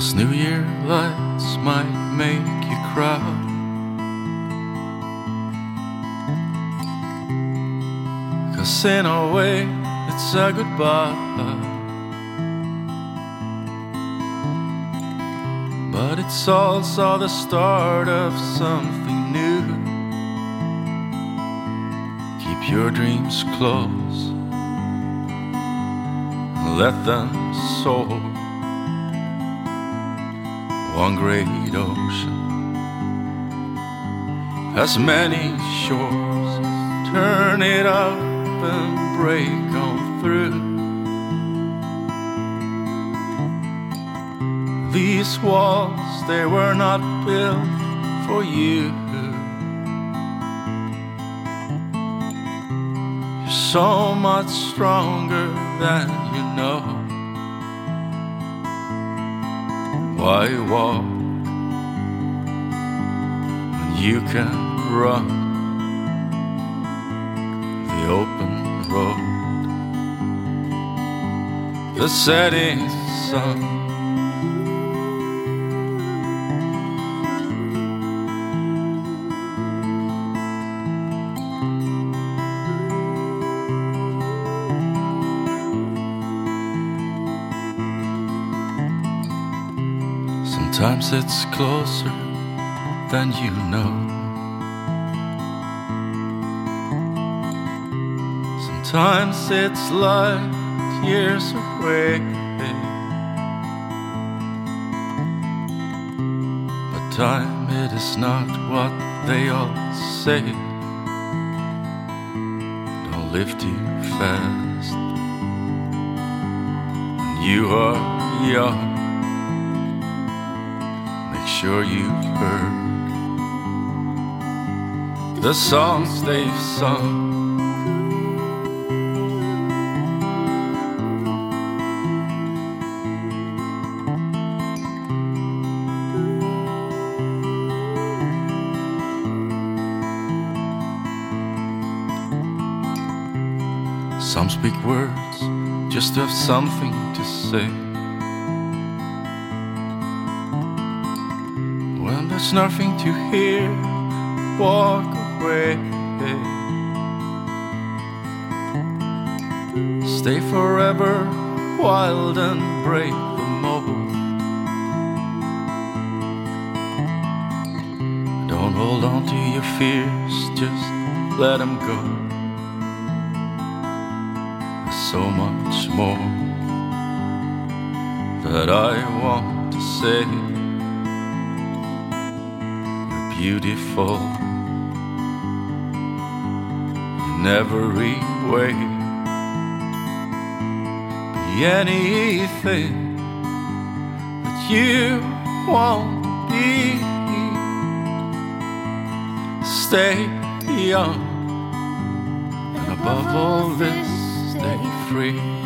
Cause New Year lights might make you cry. Cause in a way, it's a goodbye. But it's also the start of something new. Keep your dreams close, let them soar. One great ocean has many shores. Turn it up and break on through. These walls, they were not built for you. You're so much stronger than you know. Why walk when you can run the open road? The setting sun. Sometimes it's closer than you know. Sometimes it's like years away. But time, it is not what they all say. Don't live too fast. You are young sure you've heard the songs they've sung. Some speak words just to have something to say. There's nothing to hear, walk away. Stay forever wild and break the mold. Don't hold on to your fears, just let them go. There's so much more that I want to say beautiful in every way. Be anything that you want be. Stay young, and above all this, stay free.